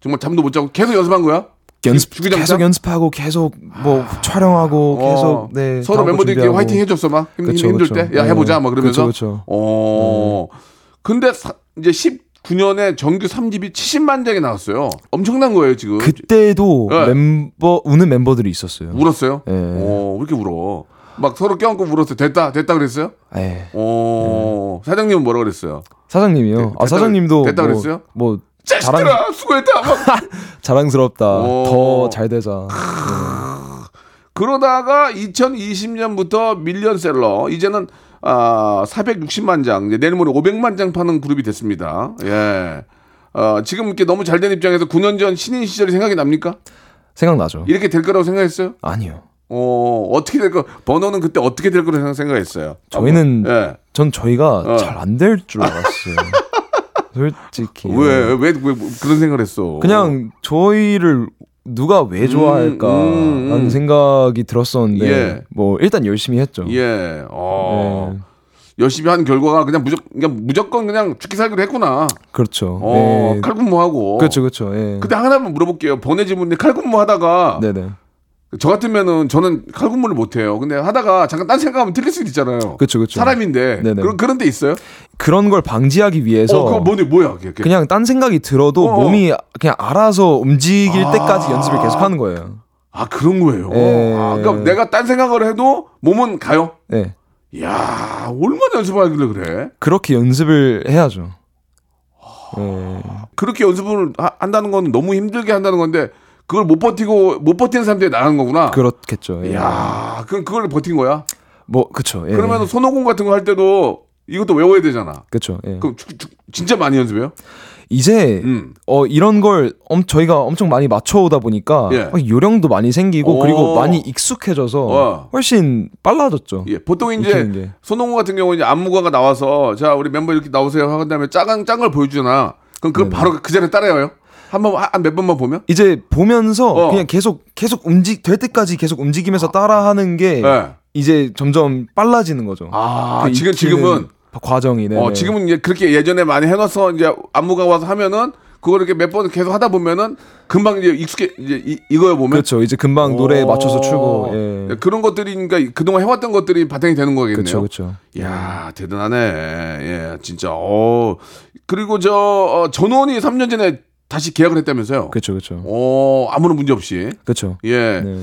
정말 잠도 못 자고 계속 연습한 거야? 연습? 계속 연습하고 계속 뭐 촬영하고 어, 계속 네 서로 멤버들끼리 준비하고. 화이팅 해줬어 막 힘, 그쵸, 힘들 그쵸. 때야 네. 해보자 막 그러면서 그쵸, 그쵸. 어 근데 사- 이제 19년에 정규 3집이 70만 장이 나왔어요 엄청난 거예요 지금 그때도 네. 멤버 우는 멤버들이 있었어요. 울었어요 네. 어왜 이렇게 울어 막 서로 껴안고 울었어요 됐다 됐다 그랬어요 에어 사장님은 뭐라 그랬어요 사장님이요. 됐- 아 사장님도 됐다 뭐, 그랬어요? 뭐 자식들아 자랑 수고했다 막 자랑스럽다. 오. 더잘 되자. 그러다가 2020년부터 밀리언셀러 이제는 아 460만 장 내일 모레 500만 장 파는 그룹이 됐습니다. 예. 어, 지금 이렇게 너무 잘 된 입장에서 9년 전 신인 시절이 생각이 납니까? 생각나죠? 이렇게 될 거라고 생각했어요? 아니요. 어 어떻게 될 거? 번호는 그때 어떻게 될 거라고 생각- 생각했어요? 저희는 예. 전 저희가 어. 잘안 될 줄 알았어요. 솔직히. 왜, 왜, 왜 그런 생각을 했어? 그냥 저희를 누가 왜 좋아할까 음, 음, 음. 라는 생각이 들었었는데 예. 뭐 일단 열심히 했죠. 예. 어. 네. 열심히 한 결과가 그냥 무조건 그냥 무조건 그냥 죽기 살기로 했구나. 그렇죠. 어, 네. 칼군무하고. 그렇죠, 그렇죠. 예. 근데 하나만 물어볼게요. 보내지문데 칼군무 하다가 네네. 저 같으면은 저는 칼군무를 못 해요. 근데 하다가 잠깐 딴 생각하면 틀릴 수도 있잖아요. 그쵸, 그쵸. 사람인데 네네. 그런 그런 데 있어요? 그런 걸 방지하기 위해서 어, 그거 뭐니 뭐야? 그게. 그냥 딴 생각이 들어도 어. 몸이 그냥 알아서 움직일 아. 때까지 연습을 계속 하는 거예요. 아 그런 거예요. 예. 아, 그러니까 내가 딴 생각을 해도 몸은 가요. 네. 이야 얼마나 연습하길래 그래? 그렇게 연습을 해야죠. 네. 그렇게 연습을 하- 한다는 건 너무 힘들게 한다는 건데 그걸 못 버티고 못 버티는 사람들이 나가는 거구나. 그렇겠죠. 예. 야, 그럼 그걸 버틴 거야? 뭐 그쵸. 예. 그러면 손오공 같은 거 할 때도 이것도 외워야 되잖아. 그쵸. 예. 그럼 주- 주- 진짜 많이 연습해요? 이제 음. 어 이런 걸 엄, 저희가 엄청 많이 맞춰오다 보니까 예. 막 요령도 많이 생기고 오. 그리고 많이 익숙해져서 와. 훨씬 빨라졌죠. 예, 보통 이제 게. 손오공 같은 경우는 이제 안무가가 나와서 자 우리 멤버 이렇게 나오세요 하고 다음에 짱 짱을 보여주잖아. 그럼 그걸. 바로 그 전에 따라해요? 한번 한 몇 번만 보면? 이제 보면서 어. 그냥 계속 계속 움직 될 때까지 계속 움직이면서 따라하는 게 네. 이제 점점 빨라지는 거죠. 아, 그 지금 지금은 과정이 네. 어, 지금은 이제 그렇게 예전에 많이 해놔서 이제 안무가 와서 하면은 그걸 이렇게 몇 번 계속 하다 보면은 금방 이제 익숙해 이제 이, 이거에 보면 그렇죠. 이제 금방 노래에 맞춰서 추고. 예. 그런 것들이 그러니까 그동안 해왔던 것들이 바탕이 되는 거겠네요. 그렇죠, 그렇죠. 야 대단하네. 예, 진짜. 어 그리고 저 어, 전원이 3년 전에 다시 계약을 했다면서요? 그렇죠, 그렇죠. 어 아무런 문제 없이. 그렇죠. 예. 네.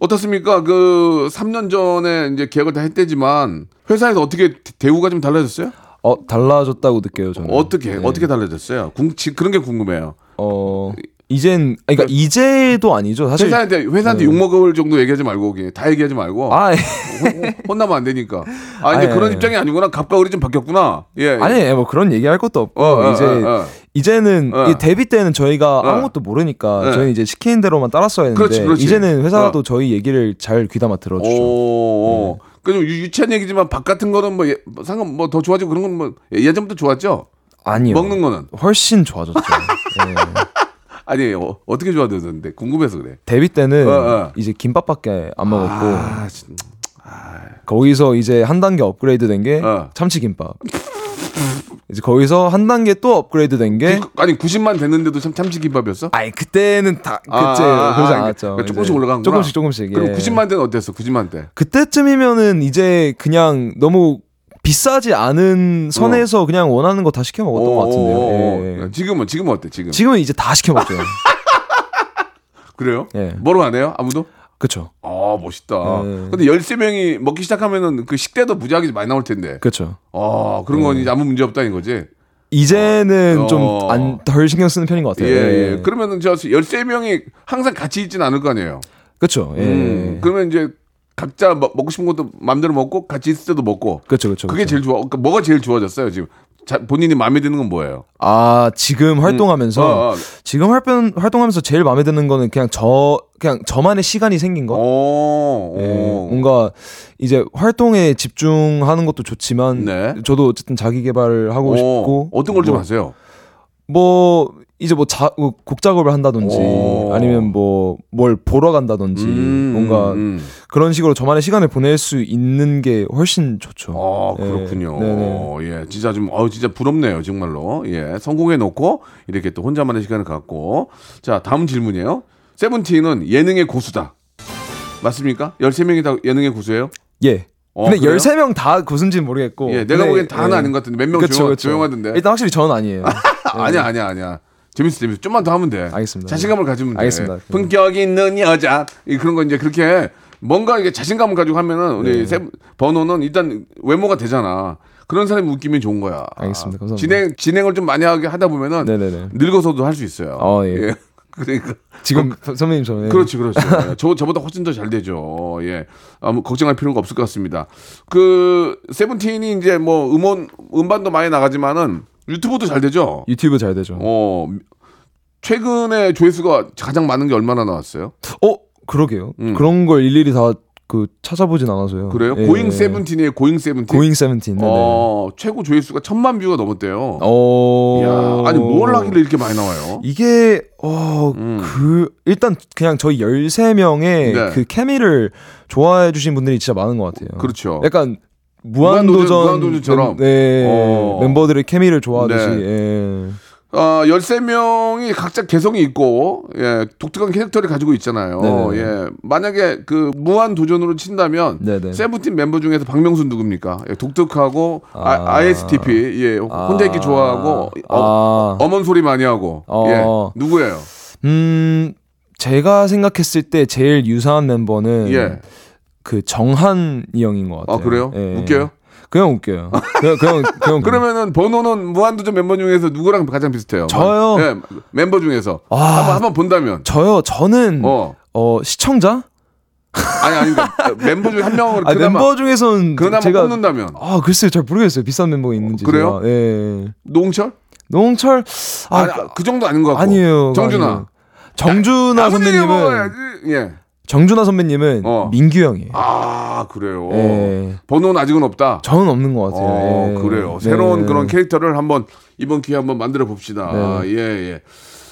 어떻습니까? 그 3년 전에 이제 계약을 다 했대지만 회사에서 어떻게 대우가 좀 달라졌어요? 어 달라졌다고 느껴요 저는. 어떻게 네. 어떻게 달라졌어요? 궁, 지- 그런 게 궁금해요. 어 이젠 그러니까 이제도 아니죠 사실. 회사한테 회사한테 욕 먹을 정도 얘기하지 말고 그냥 다 얘기하지 말고 아 예. 혼- 혼나면 안 되니까. 아 이제 아니, 그런. 입장이 아니구나. 갑과 을이 좀 바뀌었구나. 예. 아니 뭐 그런 얘기할 것도 없고 어, 어, 이제 어, 어. 이제는 어. 이 데뷔 때는 저희가 어. 아무것도 모르니까 네. 저희는 이제 시키는 대로만 따랐어야 했는데 그렇지, 그렇지. 이제는 회사도 어. 저희 얘기를 잘 귀담아 들어주죠. 오. 그좀 유치한 얘기지만 밥 같은 거는 뭐 예- 뭐 상관 뭐 더 좋아지고 그런 건 뭐 예전부터 좋았죠. 아니요. 먹는 거는 훨씬 좋아졌죠. 예. 아니 어, 어떻게 좋아졌는데 궁금해서 그래. 데뷔 때는 어, 어. 이제 김밥밖에 안 먹었고 아, 진- 거기서 이제 한 단계 업그레이드 된게 어. 참치김밥. 이제 거기서 한 단계 또 업그레이드 된게 그- 아니 90만 됐는데도 참 참치김밥이었어? 아니 그때는 다 그때 아, 아, 그러지 아, 않았죠. 그러니까 조금씩 올라간 거구나. 조금씩 조금씩. 그럼 예. 90만 대는 어땠어? 90만 대. 그때쯤이면은 이제 그냥 너무 비싸지 않은 선에서 그냥 원하는 거 다 시켜 먹었던 것 같은데요. 예, 예. 지금은 지금은 어때? 지금 지금은 이제 다 시켜 먹죠. 그래요? 예. 뭐로 안 해요? 아무도? 그렇죠. 아 멋있다. 네. 근데 13명이 먹기 시작하면은 그 식대도 무지하게 많이 나올 텐데. 그렇죠. 아 그런 건 이제 아무 문제 없다는 거지. 이제는 어. 좀안덜 신경 쓰는 편인 것 예, 같아요. 예. 그러면은 저 13명이 항상 같이 있지는 않을 거 아니에요. 그렇죠. 예. 음, 그러면 이제 각자 먹, 먹고 싶은 것도 마음대로 먹고 같이 있을 때도 먹고. 그렇죠, 그렇죠. 그게 그렇죠. 제일 좋아. 그러니까 뭐가 제일 좋아졌어요 지금? 자, 본인이 마음에 드는 건 뭐예요? 아 지금 활동하면서 어, 어. 지금 활동 활동하면서 제일 마음에 드는 거는 그냥 저 그냥 저만의 시간이 생긴 거. 오, 예, 오. 뭔가 이제 활동에 집중하는 것도 좋지만 네. 저도 어쨌든 자기 개발을 하고 오, 싶고 어떤 걸좀 뭐, 하세요? 뭐 이제 뭐 자, 뭐곡 작업을 한다든지 오. 아니면 뭐 뭘 보러 간다든지 음, 뭔가 음. 그런 식으로 저만의 시간을 보낼 수 있는 게 훨씬 좋죠. 아 예, 그렇군요. 네네. 예, 진짜 좀, 어 진짜 부럽네요, 정말로. 예, 성공해 놓고 이렇게 또 혼자만의 시간을 갖고. 자, 다음 질문이에요. 세븐틴은 예능의 고수다. 맞습니까? 13명이 다 예능의 고수예요? 예. 어, 근데 그래요? 13명 다 고수인지는 모르겠고. 예, 내가 근데, 보기엔 다는 예. 아닌 것 같은데 몇명 그쵸, 조용. 조용하던데. 일단 확실히 저는 아니에요. 아니야, 아니야, 아니야. 재밌어, 재밌어. 좀만 더 하면 돼. 알겠습니다. 자신감을 가지면 돼. 알겠습니다. 품격 있는 여자. 이 그런 거 이제 그렇게 뭔가 이게 자신감을 가지고 하면은 우리 네. 세, 번호는 일단 외모가 되잖아. 그런 사람이 웃기면 좋은 거야. 알겠습니다. 감사합니다. 진행 진행을 좀 많이 하게 하다 보면은 네네네. 늙어서도 할 수 있어요. 어, 예. 그러니까 지금 선배님 저는 그렇지, 그렇지. 예. 저 저보다 훨씬 더 잘 되죠. 예. 아무 걱정할 필요가 없을 것 같습니다. 그 세븐틴이 이제 뭐 음원 음반도 많이 나가지만은 유튜브도 잘 되죠. 유튜브 잘 되죠. 어 최근에 조회수가 가장 많은 게 얼마나 나왔어요? 어 그러게요. 음. 그런 걸 일일이 다 그 찾아보진 않아서요. 그래요? 예. 고잉 세븐틴이에요. 고잉 세븐틴. 고잉 세븐틴. 네네. 어 최고 조회수가 천만 뷰가 넘었대요. 어. 이야, 아니 뭘 하길래 이렇게 많이 나와요? 이게 어그 일단 그냥 저희 13명의 네. 그 케미를 좋아해 주신 분들이 진짜 많은 것 같아요. 그렇죠. 약간 무한도전, 무한도전. 멤- 네, 어. 멤버들의 케미를 좋아하듯이 네. 예. 어, 13명이 각자 개성이 있고, 예, 독특한 캐릭터를 가지고 있잖아요. 네네. 예, 만약에 그 무한 도전으로 친다면, 네네. 세븐틴 member 중에서 박명수 누굽니까? 예, 독특하고, 아, 아. ISTP, 예, 혼자 있기 아. 좋아하고, 어, 아. 어먼 소리 많이 하고, 어. 예, 누구예요? 음, 제가 생각했을 때 제일 유사한 멤버는 예. 그 정한이 형인 것 같아요. 아, 그래요? 예. 웃겨요? 그냥 웃겨요. 그냥 그냥 그냥 그러면은 번호는 무한도전 멤버 중에서 누구랑 가장 비슷해요? 저요? 예, 멤버 중에서. 아. 한번, 한번 본다면. 저요. 저는 어, 어. 시청자? 아니, 아니, 그러니까 멤버 중에 한 명을 아, 그나마, 멤버 중에서는 그나마 제가 뽑는다면. 아 글쎄요 잘 모르겠어요 비싼 멤버가 있는지 그래요? 제가. 예 노홍철? 노홍철 아, 아, 그 정도 아닌 것 같고. 아니에요 정준하. 아니에요. 정준하 선배님은 먹어야지. 예. 정준하 선배님은 어. 민규 형이에요 아 그래요. 예. 번호는 아직은 없다. 저는 없는 것 같아요 어, 예. 그래요. 네. 새로운 그런 캐릭터를 한번 이번 기회에 한번 만들어 봅시다. 네. 아, 예 예.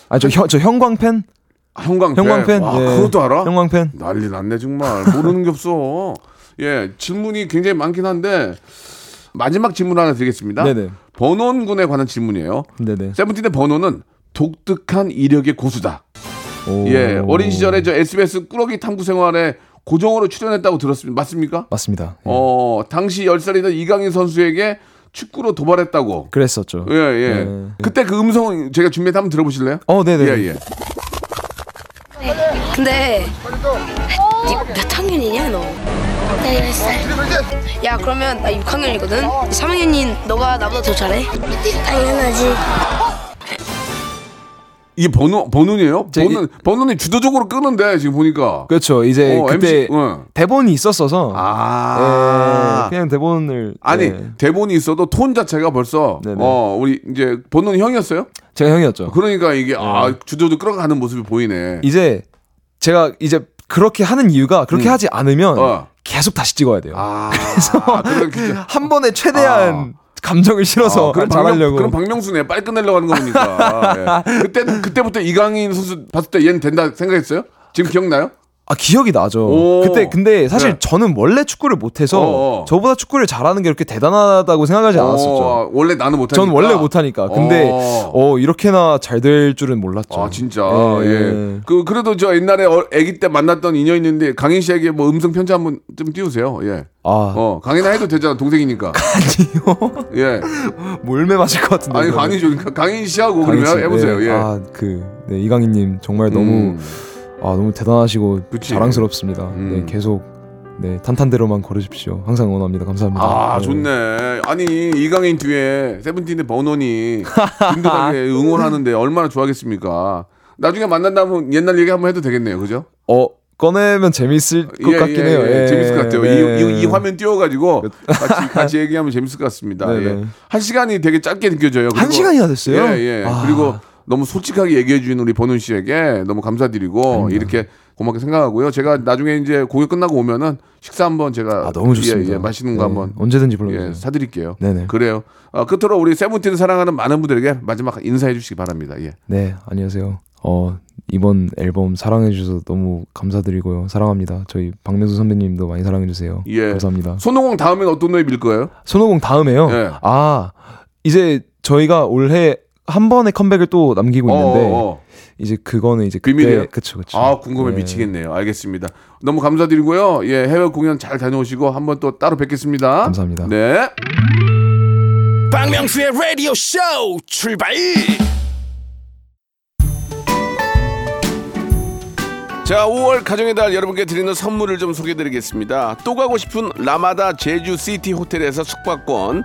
아저 저 형광펜 아, 형광펜. 형광펜 와, 예. 그것도 알아? 형광펜 난리 났네 정말. 모르는 게 없어. 예, 질문이 굉장히 많긴 한데 마지막 질문 하나 드리겠습니다. 네네 번원군에 관한 질문이에요. 네네 세븐틴의 번호는 독특한 이력의 고수다. 오. 예, 어린 시절에 저 SBS 꾸러기 탐구 생활에 고정으로 출연했다고 들었습니다. 맞습니까? 맞습니다 예. 어, 당시 10살이던 이강인 선수에게 축구로 도발했다고. 그랬었죠 예, 예. 네. 그때 그 음성 제가 준비해서 한번 들어보실래요? 어 네네 예, 예. 근데 니몇 학년이냐 너? 나 10살. 야 그러면 나 6학년이거든. 3학년인 너가 나보다 더 잘해? 당연하지. 이게 번호, 번호이에요? 제 번호, 번호는 주도적으로 끄는데, 지금 보니까. 그렇죠 이제 어, 그때 MC, 어. 대본이 있었어서 아. 예, 그냥 대본을 아니, 예. 대본이 있어도 톤 자체가 벌써, 네네. 어, 우리 이제 번호는 형이었어요? 제가 형이었죠 그러니까 이게, 아, 네. 주도적으로 끌어가는 모습이 보이네. 이제 제가 이제 그렇게 하는 이유가 그렇게 하지 않으면 음. 어. 계속 다시 찍어야 돼요. 아, 그래서. 진짜. 한 번에 최대한 감정을 실어서 아, 그럼 잘하려고. 그럼 박명수네 빨리 끝내려고 하는 거 보니까. 예. 그때 그때부터 이강인 선수 봤을 때 얘는 된다 생각했어요? 지금 기억나요? 아 기억이 나죠. 오. 그때 근데 사실 네. 저는 원래 축구를 못해서 어어. 저보다 축구를 잘하는 게 그렇게 대단하다고 생각하지 않았었죠. 어, 원래 나는 못하니까. 전 원래 못하니까. 근데 어. 어, 이렇게나 잘 될 줄은 몰랐죠. 아 진짜 예. 예. 그 그래도 저 옛날에 어, 아기 때 만났던 인연 있는데 강인 씨에게 뭐 음성 편지 한번 좀 띄우세요. 예. 아 어 강인아 해도 되잖아 동생이니까. 아니요. 예. 몰매 맞을 것 같은데. 아니 이거는. 아니죠. 그러니까 강인 씨하고 그러면 씨, 해보세요. 네. 예. 아그 네, 이강인님 정말 너무 음. 아 너무 대단하시고 그치. 자랑스럽습니다. 음. 네 계속 네 탄탄대로만 걸으십시오. 항상 응원합니다. 감사합니다. 아 네. 좋네. 아니 이강인 뒤에 세븐틴의 번원이 든든하게 응원하는데 얼마나 좋아하겠습니까. 나중에 만난다면 옛날 얘기 한번 해도 되겠네요. 그죠? 어 꺼내면 재밌을 것 같긴 해요. 예, 재밌을 것 같아요. 네. 이, 이, 이 화면 띄워가지고 같이, 같이 얘기하면 재밌을 것 같습니다. 예. 한 시간이 되게 짧게 느껴져요. 한 시간이나 됐어요? 예, 예. 아. 그리고 너무 솔직하게 얘기해 주는 우리 번훈 씨에게 너무 감사드리고 이렇게 고맙게 생각하고요. 제가 나중에 이제 공연 끝나고 오면은 식사 한번 제가 아 너무 좋습니다. 예, 예, 맛있는 거 네, 한번 언제든지 불러주세요. 예, 사드릴게요. 네네. 그래요. 어, 끝으로 우리 세븐틴 사랑하는 많은 분들에게 마지막 인사해 주시기 바랍니다. 예. 네 안녕하세요. 어 이번 앨범 사랑해 주셔서 너무 감사드리고요. 사랑합니다. 저희 박명수 선배님도 많이 사랑해 주세요. 예. 감사합니다. 손오공 다음엔 어떤 노래 밀 거예요? 손오공 다음에요. 예. 아 이제 저희가 올해 한 번의 컴백을 또 남기고 있는데 어, 어. 이제 그거는 이제 비밀이에요? 그쵸 그쵸. 아 궁금해 네. 미치겠네요. 알겠습니다. 너무 감사드리고요. 예 해외 공연 잘 다녀오시고 한번 또 따로 뵙겠습니다. 감사합니다. 네. 박명수의 라디오 쇼 출발 자, 5월 가정의 달 여러분께 드리는 선물을 좀 소개드리겠습니다. 또 가고 싶은 라마다 제주 시티 호텔에서 숙박권,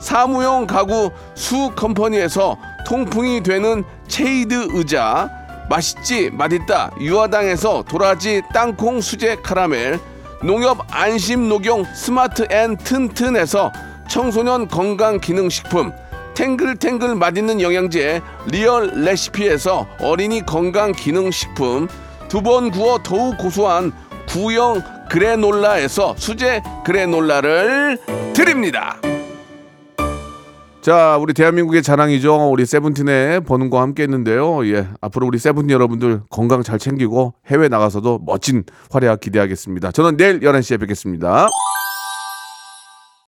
사무용 가구 수 컴퍼니에서 통풍이 되는 체이드 의자 맛있지 맛있다 유화당에서 도라지 땅콩 수제 카라멜 농협 안심 녹용 스마트 앤 튼튼에서 청소년 건강 기능 식품 탱글탱글 맛있는 영양제 리얼 레시피에서 어린이 건강 기능 식품 두 번 구워 더욱 고소한 구형 그래놀라에서 수제 그래놀라를 드립니다. 자, 우리 대한민국의 자랑이죠. 우리 세븐틴의 버논과 함께 했는데요. 예. 앞으로 우리 세븐틴 여러분들 건강 잘 챙기고 해외 나가서도 멋진 활약 기대하겠습니다. 저는 내일 11시에 뵙겠습니다.